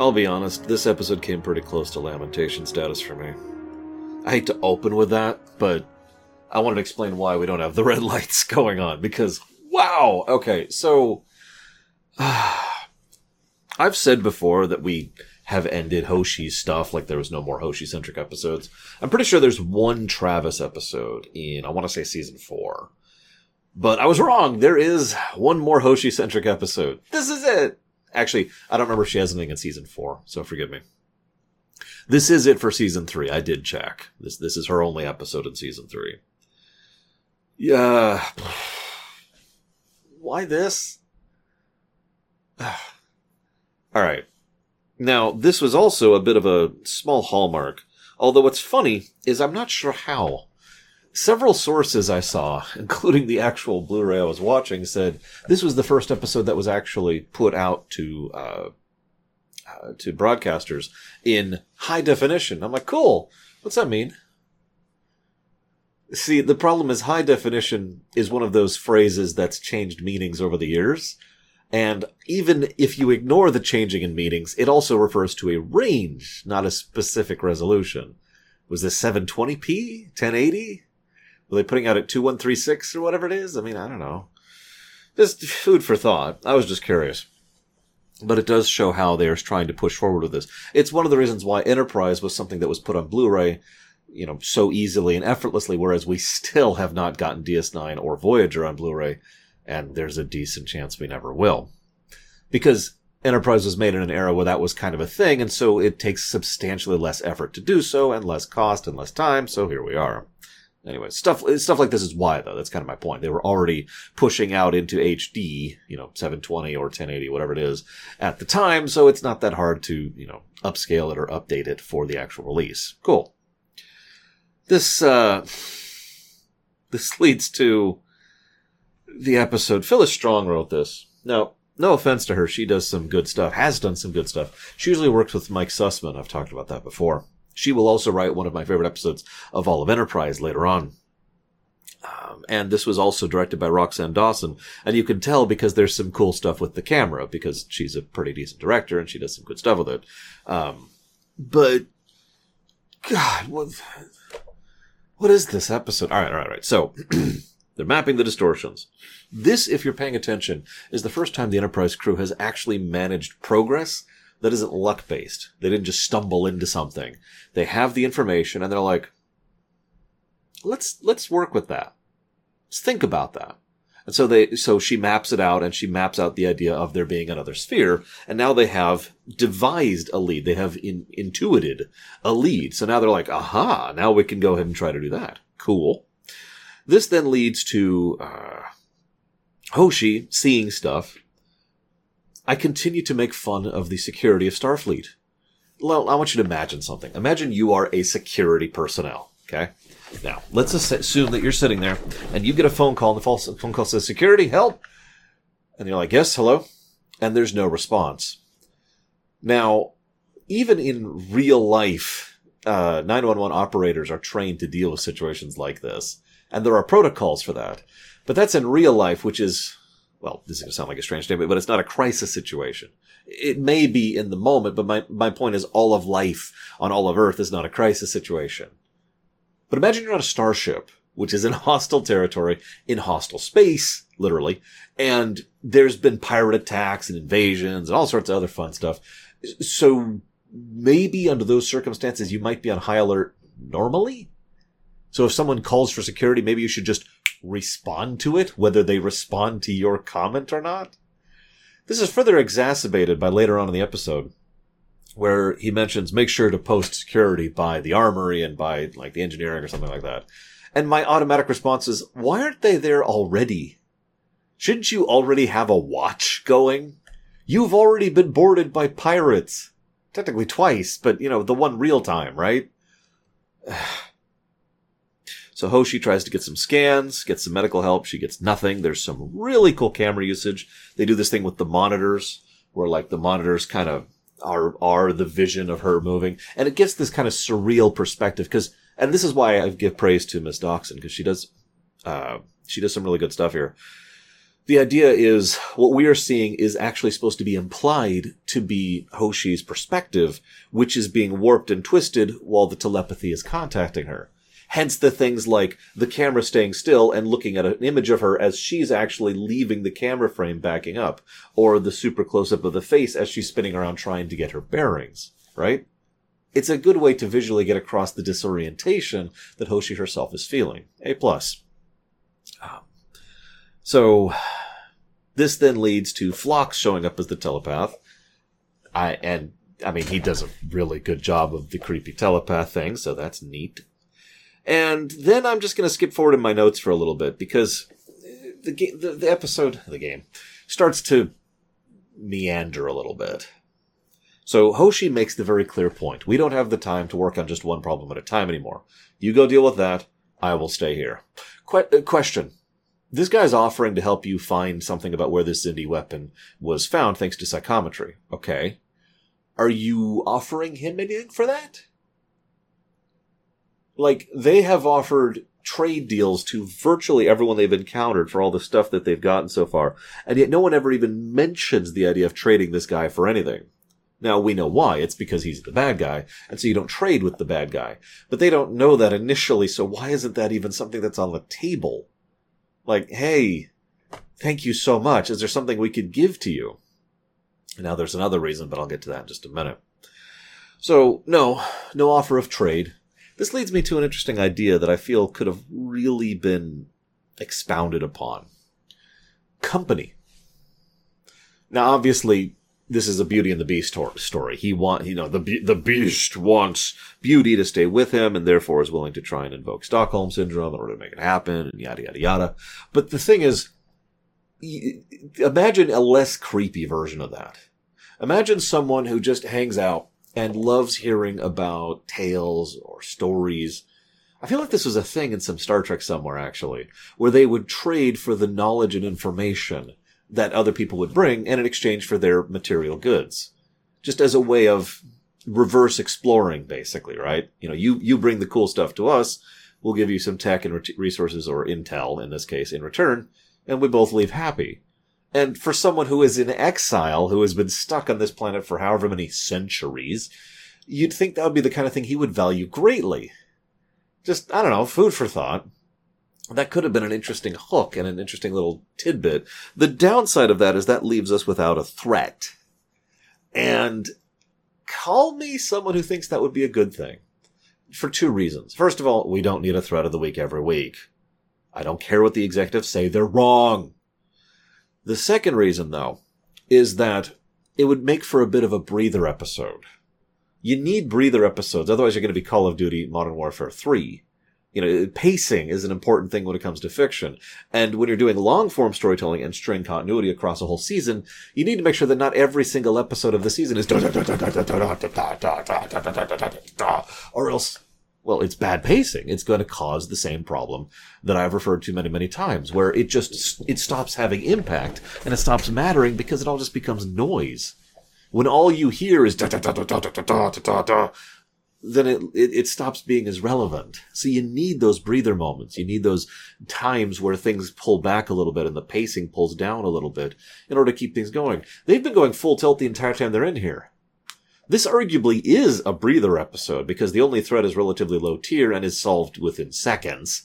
I'll be honest, this episode came pretty close to lamentation status for me. I hate to open with that, but I wanted to explain why we don't have the red lights going on because wow. Okay, so I've said before that we have ended Hoshi's stuff like there was no more Hoshi centric episodes. I'm pretty sure there's one Travis episode in I want to say season 4. But I was wrong. There is one more Hoshi centric episode. This is it. Actually, I don't remember if she has anything in season 4, so forgive me. This is it for season 3. I did check. This this is her only episode in season 3. Yeah. Why this? All right. Now, this was also a bit of a small hallmark. Although what's funny is I'm not sure how. Several sources I saw, including the actual Blu-ray I was watching, said this was the first episode that was actually put out to uh, uh, to broadcasters in high definition. I'm like, cool. What's that mean? See, the problem is high definition is one of those phrases that's changed meanings over the years. And even if you ignore the changing in meanings, it also refers to a range, not a specific resolution. Was this 720p? 1080? Were they putting out at 2136 or whatever it is? I mean, I don't know. Just food for thought. I was just curious. But it does show how they're trying to push forward with this. It's one of the reasons why Enterprise was something that was put on Blu-ray you know, so easily and effortlessly, whereas we still have not gotten DS9 or Voyager on Blu-ray, and there's a decent chance we never will. Because Enterprise was made in an era where that was kind of a thing, and so it takes substantially less effort to do so, and less cost and less time, so here we are. Anyway, stuff stuff like this is why though. That's kind of my point. They were already pushing out into HD, you know, 720 or 1080, whatever it is, at the time, so it's not that hard to, you know, upscale it or update it for the actual release. Cool. This, uh, this leads to the episode. Phyllis Strong wrote this. Now, no offense to her, she does some good stuff, has done some good stuff. She usually works with Mike Sussman. I've talked about that before. She will also write one of my favorite episodes of All of Enterprise later on. Um, and this was also directed by Roxann Dawson. And you can tell because there's some cool stuff with the camera because she's a pretty decent director and she does some good stuff with it. Um, but God, what, what is this episode? All right, all right, all right. So they're mapping the distortions. This, if you're paying attention, is the first time the Enterprise crew has actually managed progress that isn't luck based. They didn't just stumble into something. They have the information and they're like, let's, let's work with that. Let's think about that. And so they, so she maps it out and she maps out the idea of there being another sphere. And now they have devised a lead. They have in, intuited a lead. So now they're like, aha, now we can go ahead and try to do that. Cool. This then leads to, uh, Hoshi seeing stuff. I continue to make fun of the security of Starfleet. Well, I want you to imagine something. Imagine you are a security personnel. Okay. Now, let's assume that you're sitting there and you get a phone call and the phone call says, security, help. And you're like, yes, hello. And there's no response. Now, even in real life, uh, 911 operators are trained to deal with situations like this. And there are protocols for that. But that's in real life, which is, well, this is going to sound like a strange statement, but it's not a crisis situation. It may be in the moment, but my, my point is all of life on all of Earth is not a crisis situation. But imagine you're on a starship, which is in hostile territory, in hostile space, literally, and there's been pirate attacks and invasions and all sorts of other fun stuff. So maybe under those circumstances, you might be on high alert normally. So if someone calls for security, maybe you should just respond to it, whether they respond to your comment or not. This is further exacerbated by later on in the episode where he mentions make sure to post security by the armory and by like the engineering or something like that. And my automatic response is, why aren't they there already? Shouldn't you already have a watch going? You've already been boarded by pirates. Technically twice, but you know, the one real time, right? so Hoshi tries to get some scans, get some medical help. She gets nothing. There's some really cool camera usage. They do this thing with the monitors where like the monitors kind of are are the vision of her moving, and it gets this kind of surreal perspective. Because, and this is why I give praise to Miss Dawson because she does, uh, she does some really good stuff here. the idea is what we are seeing is actually supposed to be implied to be Hoshi's perspective, which is being warped and twisted while the telepathy is contacting her. Hence the things like the camera staying still and looking at an image of her as she's actually leaving the camera frame backing up, or the super close up of the face as she's spinning around trying to get her bearings, right? It's a good way to visually get across the disorientation that Hoshi herself is feeling. A plus. Um, so, this then leads to Phlox showing up as the telepath. I, and, I mean, he does a really good job of the creepy telepath thing, so that's neat. And then I'm just going to skip forward in my notes for a little bit because the, game, the, the episode, the game, starts to meander a little bit. So Hoshi makes the very clear point. We don't have the time to work on just one problem at a time anymore. You go deal with that. I will stay here. Que- uh, question. This guy's offering to help you find something about where this Xindi weapon was found thanks to psychometry. Okay. Are you offering him anything for that? Like they have offered trade deals to virtually everyone they've encountered for all the stuff that they've gotten so far, and yet no one ever even mentions the idea of trading this guy for anything. Now we know why. It's because he's the bad guy, and so you don't trade with the bad guy. But they don't know that initially, so why isn't that even something that's on the table? Like, hey, thank you so much. Is there something we could give to you? Now there's another reason, but I'll get to that in just a minute. So, no, no offer of trade. This leads me to an interesting idea that I feel could have really been expounded upon. Company. Now, obviously, this is a Beauty and the Beast story. He want, you know, the the Beast wants Beauty to stay with him, and therefore is willing to try and invoke Stockholm syndrome in order to make it happen, and yada yada yada. But the thing is, imagine a less creepy version of that. Imagine someone who just hangs out and loves hearing about tales or stories. I feel like this was a thing in some Star Trek somewhere, actually, where they would trade for the knowledge and information that other people would bring and in exchange for their material goods. Just as a way of reverse exploring, basically, right? You know, you, you bring the cool stuff to us, we'll give you some tech and re- resources or intel, in this case, in return, and we both leave happy. And for someone who is in exile, who has been stuck on this planet for however many centuries, you'd think that would be the kind of thing he would value greatly. Just, I don't know, food for thought. That could have been an interesting hook and an interesting little tidbit. The downside of that is that leaves us without a threat. And call me someone who thinks that would be a good thing. For two reasons. First of all, we don't need a threat of the week every week. I don't care what the executives say, they're wrong. The second reason, though, is that it would make for a bit of a breather episode. You need breather episodes, otherwise you're going to be Call of Duty Modern Warfare 3. You know, pacing is an important thing when it comes to fiction. And when you're doing long form storytelling and string continuity across a whole season, you need to make sure that not every single episode of the season is or else well, it's bad pacing. It's going to cause the same problem that I've referred to many, many times, where it just, it stops having impact and it stops mattering because it all just becomes noise. When all you hear is da da da da da da da da da da, then it, it, it stops being as relevant. So you need those breather moments. You need those times where things pull back a little bit and the pacing pulls down a little bit in order to keep things going. They've been going full tilt the entire time they're in here. This arguably is a breather episode because the only threat is relatively low tier and is solved within seconds.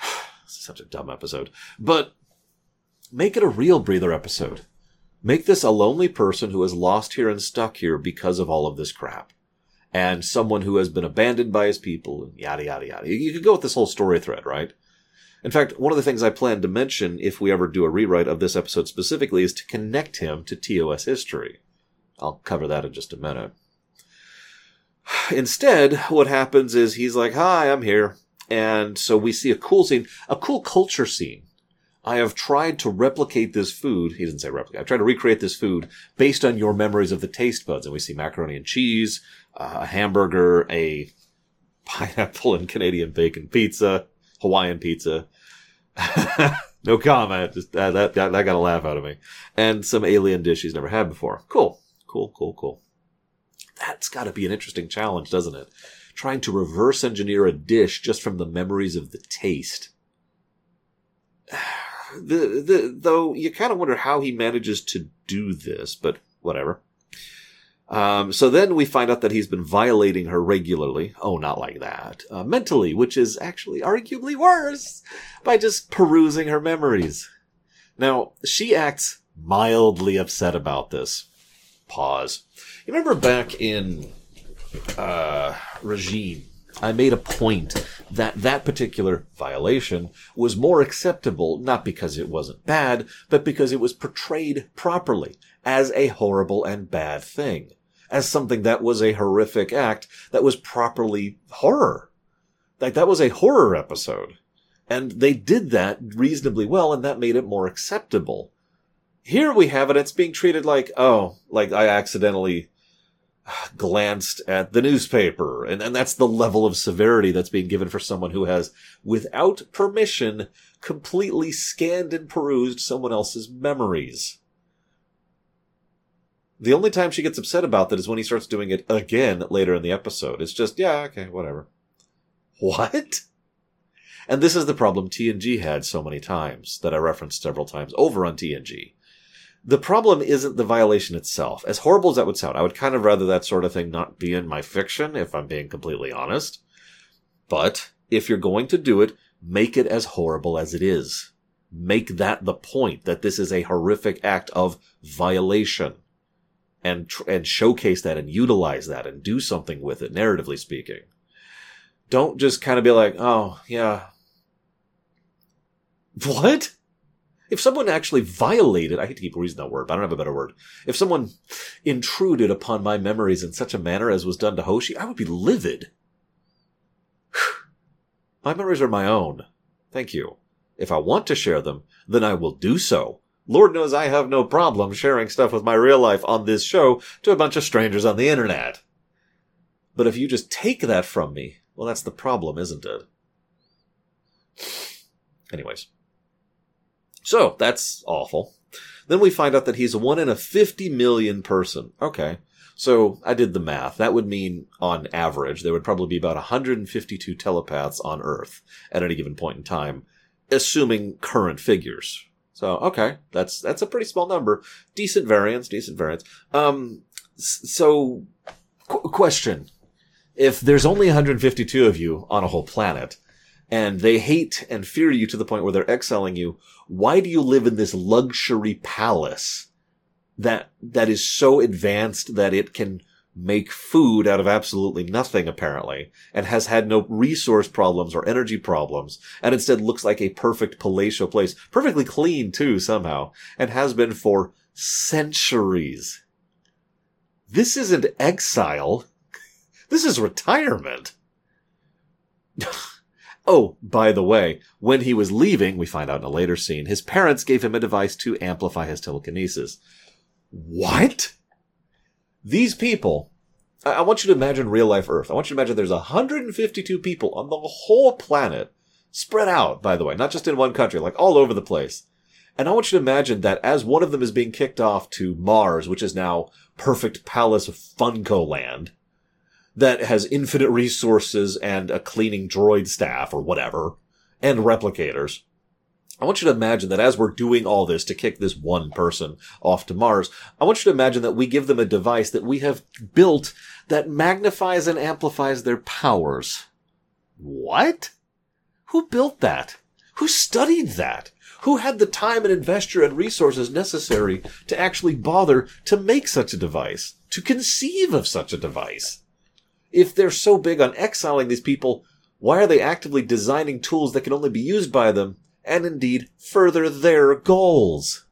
Such a dumb episode. But make it a real breather episode. Make this a lonely person who is lost here and stuck here because of all of this crap. And someone who has been abandoned by his people and yada yada yada. You could go with this whole story thread, right? In fact, one of the things I plan to mention if we ever do a rewrite of this episode specifically is to connect him to TOS history. I'll cover that in just a minute. Instead, what happens is he's like, Hi, I'm here. And so we see a cool scene, a cool culture scene. I have tried to replicate this food. He didn't say replicate. I've tried to recreate this food based on your memories of the taste buds. And we see macaroni and cheese, uh, a hamburger, a pineapple and Canadian bacon pizza, Hawaiian pizza. no comment. Just uh, that, that, that got a laugh out of me. And some alien dish he's never had before. Cool. Cool, cool, cool. That's got to be an interesting challenge, doesn't it? Trying to reverse engineer a dish just from the memories of the taste. the, the, though you kind of wonder how he manages to do this, but whatever. Um, so then we find out that he's been violating her regularly. Oh, not like that. Uh, mentally, which is actually arguably worse by just perusing her memories. Now, she acts mildly upset about this. Pause. You remember back in, uh, Rajiin, I made a point that that particular violation was more acceptable, not because it wasn't bad, but because it was portrayed properly as a horrible and bad thing as something that was a horrific act that was properly horror. Like that was a horror episode. And they did that reasonably well, and that made it more acceptable. Here we have it, it's being treated like, oh, like I accidentally glanced at the newspaper. And, and that's the level of severity that's being given for someone who has, without permission, completely scanned and perused someone else's memories. The only time she gets upset about that is when he starts doing it again later in the episode. It's just, yeah, okay, whatever. What? And this is the problem TNG had so many times that I referenced several times over on TNG. The problem isn't the violation itself. As horrible as that would sound, I would kind of rather that sort of thing not be in my fiction, if I'm being completely honest. But if you're going to do it, make it as horrible as it is. Make that the point that this is a horrific act of violation and tr- and showcase that and utilize that and do something with it narratively speaking don't just kind of be like oh yeah what if someone actually violated i hate to keep using that word but i don't have a better word if someone intruded upon my memories in such a manner as was done to hoshi i would be livid my memories are my own thank you if i want to share them then i will do so Lord knows I have no problem sharing stuff with my real life on this show to a bunch of strangers on the internet. But if you just take that from me, well, that's the problem, isn't it? Anyways. So, that's awful. Then we find out that he's a one in a 50 million person. Okay. So I did the math. That would mean, on average, there would probably be about 152 telepaths on Earth at any given point in time, assuming current figures, so okay, that's that's a pretty small number. Decent variance, decent variance. Um, so qu- question: If there's only 152 of you on a whole planet, and they hate and fear you to the point where they're exiling you, why do you live in this luxury palace that that is so advanced that it can make food out of absolutely nothing apparently and has had no resource problems or energy problems and instead looks like a perfect palatial place perfectly clean too somehow and has been for centuries? This isn't exile. This is retirement oh by the way when he was leaving we find out in a later scene his parents gave him a device to amplify his telekinesis what these people, I want you to imagine real life Earth. I want you to imagine there's 152 people on the whole planet, spread out, by the way, not just in one country, like all over the place. And I want you to imagine that as one of them is being kicked off to Mars, which is now perfect palace of Funko land, that has infinite resources and a cleaning droid staff or whatever, and replicators. I want you to imagine that as we're doing all this to kick this one person off to Mars, I want you to imagine that we give them a device that we have built that magnifies and amplifies their powers. What? Who built that? Who studied that? Who had the time and investure and resources necessary to actually bother to make such a device? To conceive of such a device? If they're so big on exiling these people, why are they actively designing tools that can only be used by them and indeed further their goals.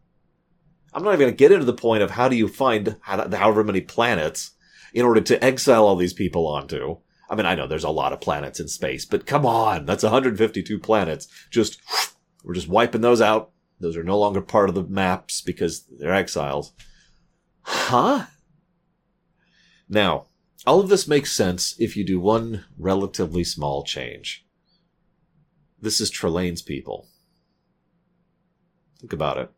I'm not even going to get into the point of how do you find however many planets in order to exile all these people onto. I mean, I know there's a lot of planets in space, but come on, that's 152 planets. Just, we're just wiping those out. Those are no longer part of the maps because they're exiles. Huh? Now, all of this makes sense if you do one relatively small change. This is Trelane's people. Think about it.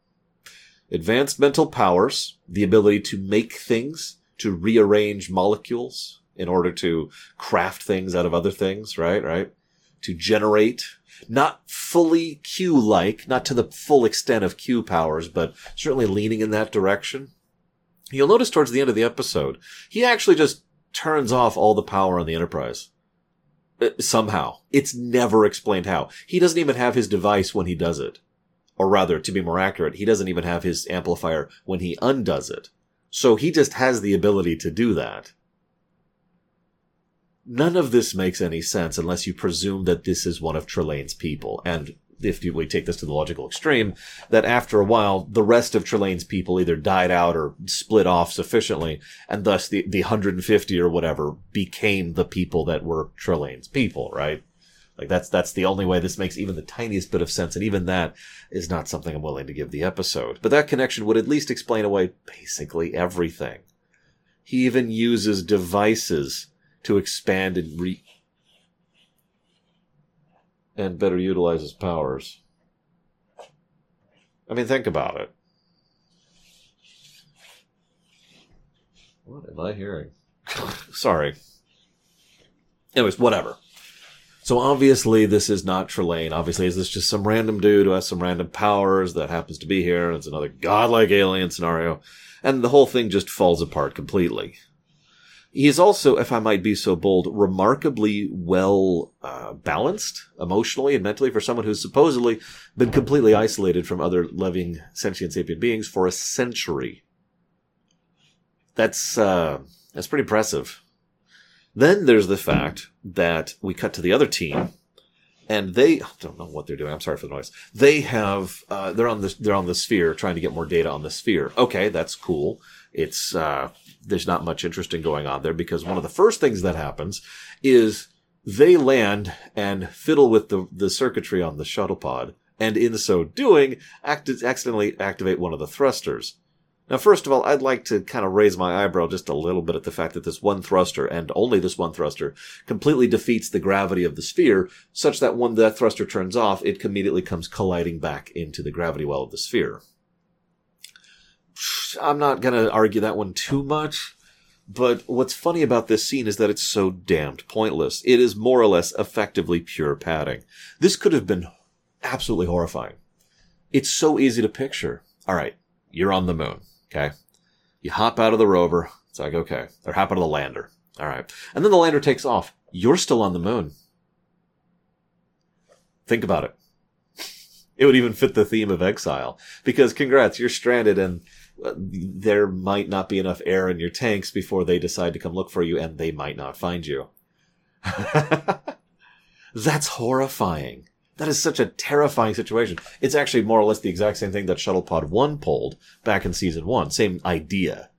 Advanced mental powers, the ability to make things, to rearrange molecules in order to craft things out of other things, right? Right? to generate, not fully Q-like, not to the full extent of Q powers, but certainly leaning in that direction. You'll notice towards the end of the episode, he actually just turns off all the power on the Enterprise. Uh, somehow. It's never explained how. He doesn't even have his device when he does it. Or rather, to be more accurate, he doesn't even have his amplifier when he undoes it. So he just has the ability to do that. None of this makes any sense unless you presume that this is one of Trelane's people. And if we take this to the logical extreme, that after a while, the rest of Trelane's people either died out or split off sufficiently, and thus the, the 150 or whatever became the people that were Trelane's people, right? Like that's, that's the only way this makes even the tiniest bit of sense, and even that is not something I'm willing to give the episode. But that connection would at least explain away basically everything. He even uses devices to expand and re- and better utilize his powers. I mean, think about it. What am I hearing? Sorry. Anyways, whatever. So obviously this is not Trelane. Obviously, is this just some random dude who has some random powers that happens to be here? And it's another godlike alien scenario. And the whole thing just falls apart completely. He is also, if I might be so bold, remarkably well uh, balanced emotionally and mentally for someone who's supposedly been completely isolated from other living sentient sapient beings for a century. That's uh, that's pretty impressive. Then there's the fact that we cut to the other team, and they I don't know what they're doing. I'm sorry for the noise. They have uh, they're on the they're on the sphere trying to get more data on the sphere. Okay, that's cool. It's uh, there's not much interesting going on there because one of the first things that happens is they land and fiddle with the, the circuitry on the shuttle pod, and in so doing, act- accidentally activate one of the thrusters. Now, first of all, I'd like to kind of raise my eyebrow just a little bit at the fact that this one thruster, and only this one thruster, completely defeats the gravity of the sphere, such that when that thruster turns off, it immediately comes colliding back into the gravity well of the sphere. I'm not going to argue that one too much. But what's funny about this scene is that it's so damned pointless. It is more or less effectively pure padding. This could have been absolutely horrifying. It's so easy to picture. All right, you're on the moon, okay? You hop out of the rover. It's like, okay. Or hop out of the lander. All right. And then the lander takes off. You're still on the moon. Think about it. It would even fit the theme of exile. Because congrats, you're stranded and there might not be enough air in your tanks before they decide to come look for you and they might not find you. That's horrifying. That is such a terrifying situation. It's actually more or less the exact same thing that Shuttlepod 1 pulled back in season 1. Same idea.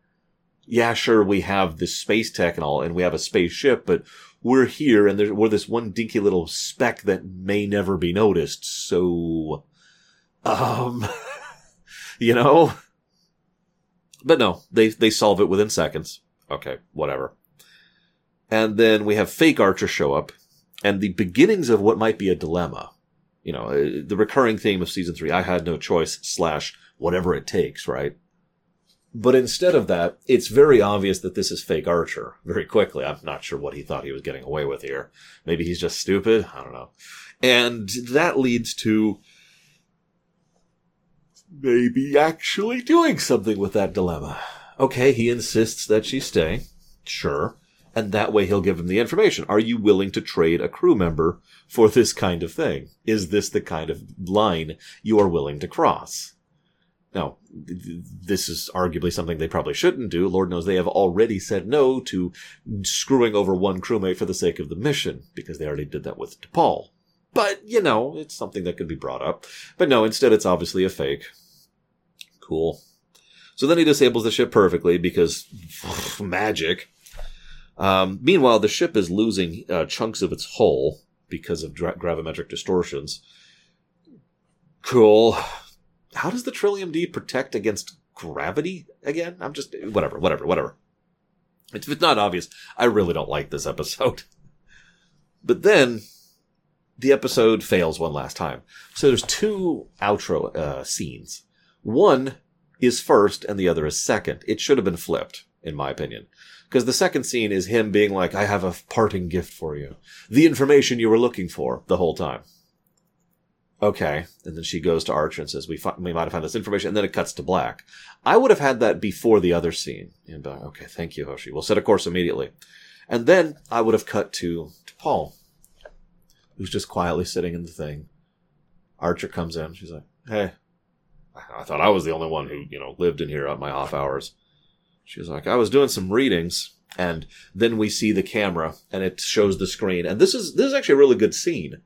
Yeah, sure, we have this space tech and all, and we have a spaceship, but we're here and we're this one dinky little speck that may never be noticed. So, um, you know? But no, they, they solve it within seconds. Okay, whatever. And then we have fake Archer show up and the beginnings of what might be a dilemma. You know, uh, the recurring theme of season three, I had no choice slash whatever it takes, right? But instead of that, it's very obvious that this is fake Archer very quickly. I'm not sure what he thought he was getting away with here. Maybe he's just stupid. I don't know. And that leads to maybe actually doing something with that dilemma. Okay, he insists that she stay. Sure. And that way he'll give him the information. Are you willing to trade a crew member for this kind of thing? Is this the kind of line you are willing to cross? Now, this is arguably something they probably shouldn't do. Lord knows they have already said no to screwing over one crewmate for the sake of the mission, because they already did that with T'Pol. But, you know, it's something that could be brought up. But no, instead it's obviously a fake. Cool. So then he disables the ship perfectly because magic. Um, meanwhile, the ship is losing uh, chunks of its hull because of dra- gravimetric distortions. Cool. How does the Trellium D protect against gravity again? I'm just whatever, whatever, whatever. If it's not obvious, I really don't like this episode. But then the episode fails one last time. So there's two outro uh, scenes. One is first and the other is second. It should have been flipped. in my opinion. Because the second scene is him being like, I have a parting gift for you. The information you were looking for the whole time. Okay. And then she goes to Archer and says, we, fi- we might have found this information. And then it cuts to black. I would have had that before the other scene. And uh, okay, thank you, Hoshi. We'll set a course immediately. And then I would have cut to, T'Pol, who's just quietly sitting in the thing. Archer comes in. She's like, hey, I thought I was the only one who, you know, lived in here at my off hours. She was like, I was doing some readings and then we see the camera and it shows the screen. And this is, this is actually a really good scene.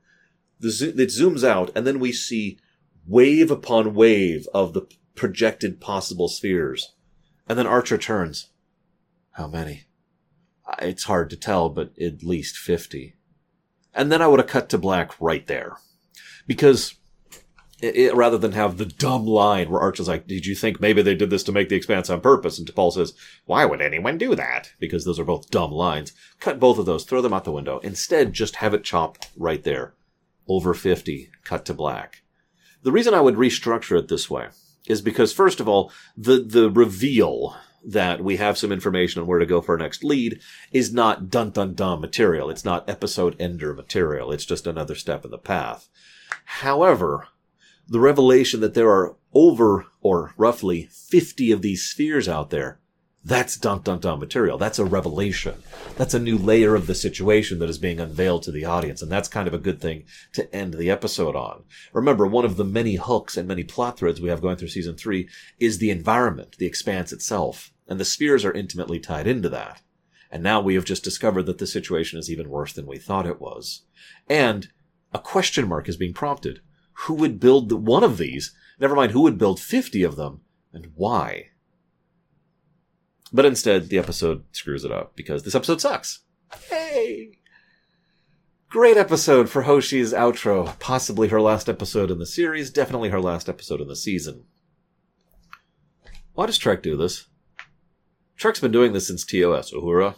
The zo- it zooms out and then we see wave upon wave of the projected possible spheres. And then Archer turns. How many? It's hard to tell, but at least 50. And then I would have cut to black right there. Because it, it- rather than have the dumb line where Archer's like, did you think maybe they did this to make the expanse on purpose? And T'Pol says, why would anyone do that? Because those are both dumb lines. Cut both of those, throw them out the window. Instead, just have it chop right there. Over 50, cut to black. The reason I would restructure it this way is because, first of all, the, the reveal that we have some information on where to go for our next lead is not dun dun dun material. It's not episode ender material. It's just another step in the path. However, the revelation that there are over or roughly 50 of these spheres out there, that's dun dun dun material. That's a revelation. That's a new layer of the situation that is being unveiled to the audience. And that's kind of a good thing to end the episode on. Remember, one of the many hooks and many plot threads we have going through season three is the environment, the expanse itself. And the spheres are intimately tied into that. And now we have just discovered that the situation is even worse than we thought it was. And a question mark is being prompted. Who would build one of these? Never mind who would build 50 of them and why? But instead, the episode screws it up because this episode sucks. Hey! Great episode for Hoshi's outro. Possibly her last episode in the series, definitely her last episode in the season. Why does Trek do this? Trek's been doing this since TOS, Uhura.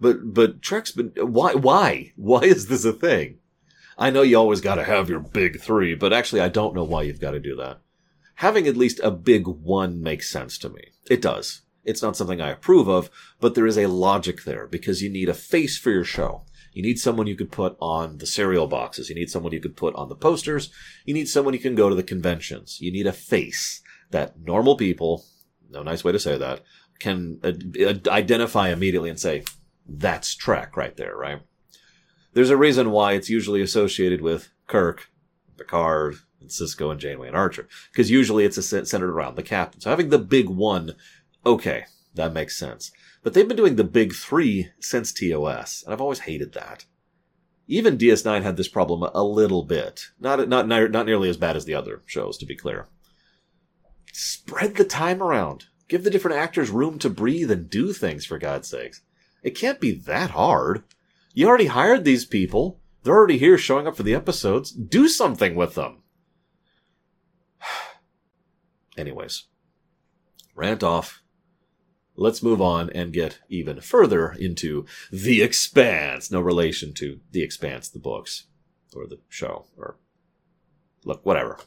But but Trek's been why why why is this a thing? I know you always got to have your big three, but actually I don't know why you've got to do that. Having at least a big one makes sense to me. It does. It's not something I approve of, but there is a logic there because you need a face for your show. You need someone you could put on the cereal boxes. You need someone you could put on the posters. You need someone you can go to the conventions. You need a face that normal people, no nice way to say that, can uh, identify immediately and say, that's Trek right there, right? There's a reason why it's usually associated with Kirk, Picard, and Sisko and Janeway and Archer. Because usually it's centered around the captain. So having the big one, okay, that makes sense. But they've been doing the big three since TOS, and I've always hated that. Even DS9 had this problem a little bit. Not, not, not nearly as bad as the other shows, to be clear. Spread the time around. Give the different actors room to breathe and do things, for God's sakes. It can't be that hard. You already hired these people. They're already here showing up for the episodes. Do something with them. Anyways, rant off. Let's move on and get even further into The Expanse. No relation to The Expanse, the books, or the show, or look, whatever.